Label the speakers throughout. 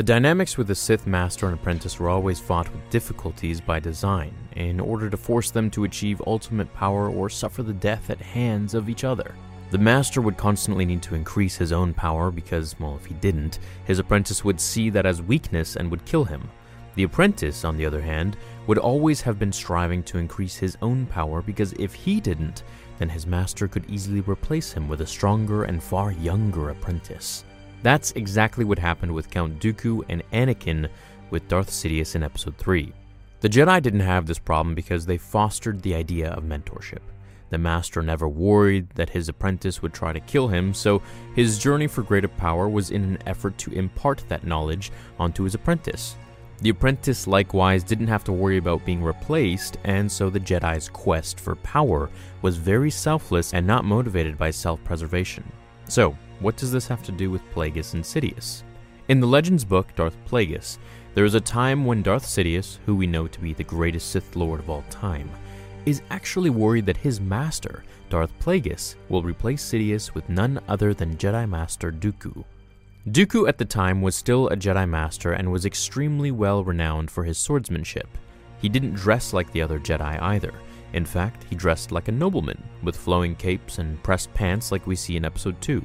Speaker 1: The dynamics with the Sith Master and Apprentice were always fought with difficulties by design, in order to force them to achieve ultimate power or suffer the death at hands of each other. The Master would constantly need to increase his own power because, well, if he didn't, his apprentice would see that as weakness and would kill him. The apprentice, on the other hand, would always have been striving to increase his own power because if he didn't, then his master could easily replace him with a stronger and far younger apprentice. That's exactly what happened with Count Dooku and Anakin with Darth Sidious in Episode 3. The Jedi didn't have this problem because they fostered the idea of mentorship. The master never worried that his apprentice would try to kill him, so his journey for greater power was in an effort to impart that knowledge onto his apprentice. The apprentice likewise didn't have to worry about being replaced, and so the Jedi's quest for power was very selfless and not motivated by self preservation. So, what does this have to do with Plagueis and Sidious? In the Legends book, Darth Plagueis, there is a time when Darth Sidious, who we know to be the greatest Sith Lord of all time, is actually worried that his master, Darth Plagueis, will replace Sidious with none other than Jedi Master Dooku. Dooku at the time was still a Jedi Master and was extremely well renowned for his swordsmanship. He didn't dress like the other Jedi either. In fact, he dressed like a nobleman, with flowing capes and pressed pants like we see in Episode 2.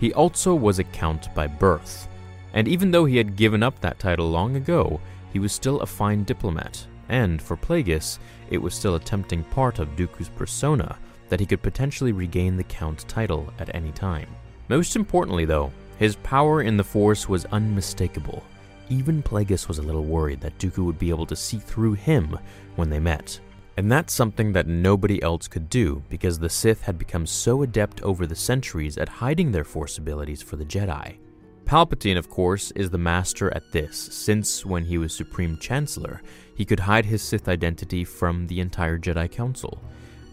Speaker 1: He also was a Count by birth, and even though he had given up that title long ago, he was still a fine diplomat, and for Plagueis, it was still a tempting part of Dooku's persona that he could potentially regain the Count title at any time. Most importantly, though, his power in the Force was unmistakable. Even Plagueis was a little worried that Dooku would be able to see through him when they met. And that's something that nobody else could do because the Sith had become so adept over the centuries at hiding their Force abilities for the Jedi. Palpatine, of course, is the master at this, since when he was Supreme Chancellor, he could hide his Sith identity from the entire Jedi Council.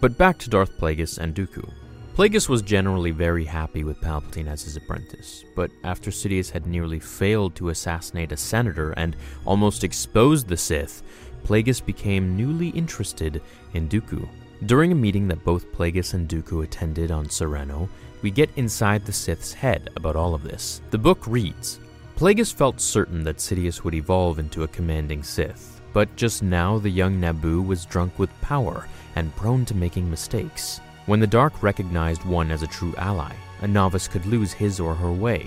Speaker 1: But back to Darth Plagueis and Dooku. Plagueis was generally very happy with Palpatine as his apprentice, but after Sidious had nearly failed to assassinate a senator and almost exposed the Sith, Plagueis became newly interested in Dooku. During a meeting that both Plagueis and Dooku attended on Serenno, we get inside the Sith's head about all of this. The book reads Plagueis felt certain that Sidious would evolve into a commanding Sith, but just now the young Naboo was drunk with power and prone to making mistakes. When the Dark recognized one as a true ally, a novice could lose his or her way.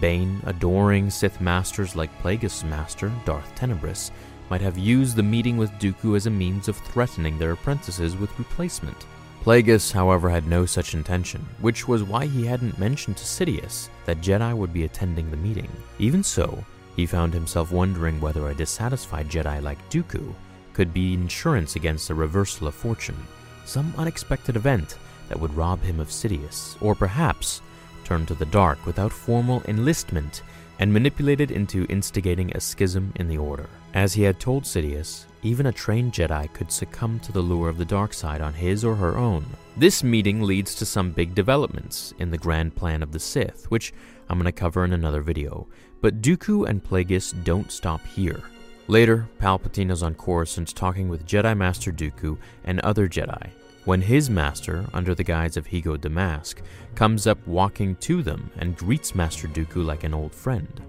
Speaker 1: Bane, adoring Sith masters like Plagueis' master, Darth Tenebrous, might have used the meeting with Dooku as a means of threatening their apprentices with replacement. Plagueis, however, had no such intention, which was why he hadn't mentioned to Sidious that Jedi would be attending the meeting. Even so, he found himself wondering whether a dissatisfied Jedi like Dooku could be insurance against a reversal of fortune some unexpected event that would rob him of Sidious, or perhaps turn to the dark without formal enlistment and manipulated into instigating a schism in the Order. As he had told Sidious, even a trained Jedi could succumb to the lure of the dark side on his or her own. This meeting leads to some big developments in the grand plan of the Sith, which I'm going to cover in another video, but Dooku and Plagueis don't stop here. Later, Palpatine is on Coruscant talking with Jedi Master Dooku and other Jedi, when his master, under the guise of Hego Damask, comes up walking to them and greets Master Dooku like an old friend.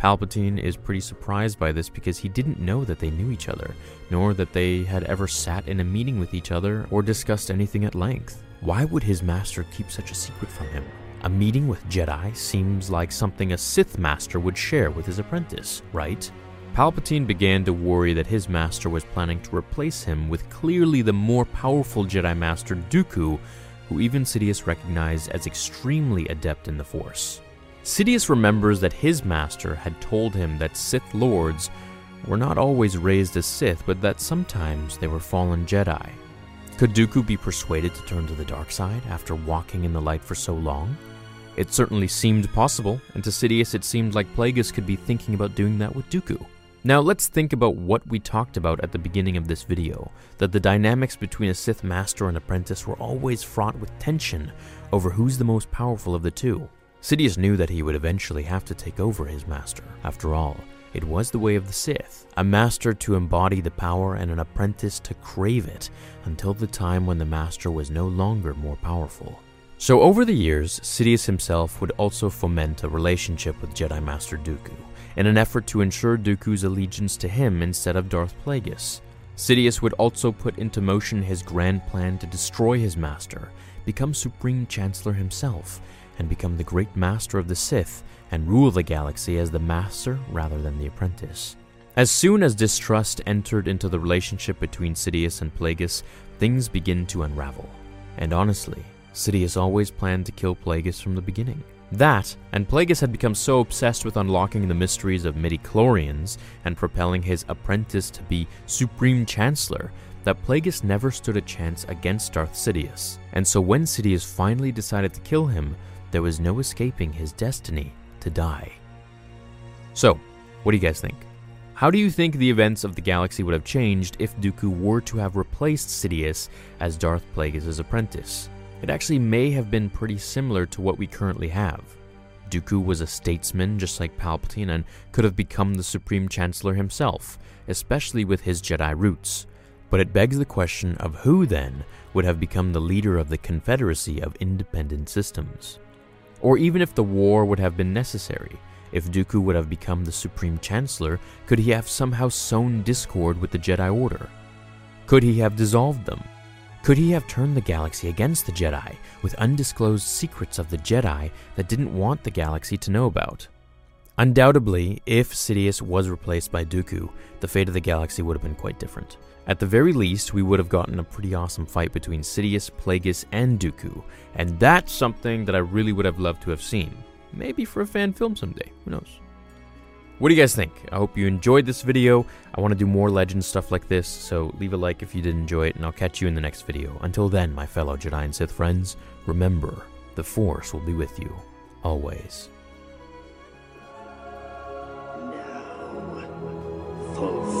Speaker 1: Palpatine is pretty surprised by this because he didn't know that they knew each other, nor that they had ever sat in a meeting with each other or discussed anything at length. Why would his master keep such a secret from him? A meeting with Jedi seems like something a Sith master would share with his apprentice, right? Palpatine began to worry that his master was planning to replace him with clearly the more powerful Jedi Master Dooku, who even Sidious recognized as extremely adept in the Force. Sidious remembers that his master had told him that Sith Lords were not always raised as Sith, but that sometimes they were fallen Jedi. Could Dooku be persuaded to turn to the dark side after walking in the light for so long? It certainly seemed possible, and to Sidious it seemed like Plagueis could be thinking about doing that with Dooku. Now let's think about what we talked about at the beginning of this video, that the dynamics between a Sith Master and apprentice were always fraught with tension over who's the most powerful of the two. Sidious knew that he would eventually have to take over his master. After all, it was the way of the Sith, a master to embody the power and an apprentice to crave it until the time when the master was no longer more powerful. So over the years, Sidious himself would also foment a relationship with Jedi Master Dooku in an effort to ensure Dooku's allegiance to him instead of Darth Plagueis. Sidious would also put into motion his grand plan to destroy his master, become Supreme Chancellor himself, and become the great master of the Sith and rule the galaxy as the master rather than the apprentice. As soon as distrust entered into the relationship between Sidious and Plagueis, things begin to unravel. And honestly, Sidious always planned to kill Plagueis from the beginning. That, and Plagueis had become so obsessed with unlocking the mysteries of midi-chlorians and propelling his apprentice to be Supreme Chancellor, that Plagueis never stood a chance against Darth Sidious. And so when Sidious finally decided to kill him, there was no escaping his destiny to die. So, what do you guys think? How do you think the events of the galaxy would have changed if Dooku were to have replaced Sidious as Darth Plagueis' apprentice? It actually may have been pretty similar to what we currently have. Dooku was a statesman just like Palpatine and could have become the Supreme Chancellor himself, especially with his Jedi roots. But it begs the question of who then would have become the leader of the Confederacy of Independent Systems. Or even if the war would have been necessary, if Dooku would have become the Supreme Chancellor, could he have somehow sown discord with the Jedi Order? Could he have dissolved them? Could he have turned the galaxy against the Jedi with undisclosed secrets of the Jedi that didn't want the galaxy to know about? Undoubtedly, if Sidious was replaced by Dooku, the fate of the galaxy would have been quite different. At the very least, we would have gotten a pretty awesome fight between Sidious, Plagueis, and Dooku, and that's something that I really would have loved to have seen. Maybe for a fan film someday, who knows? What do you guys think? I hope you enjoyed this video. I want to do more legend stuff like this, so leave a like if you did enjoy it, and I'll catch you in the next video. Until then, my fellow Jedi and Sith friends, remember, the Force will be with you, always.
Speaker 2: Fulfill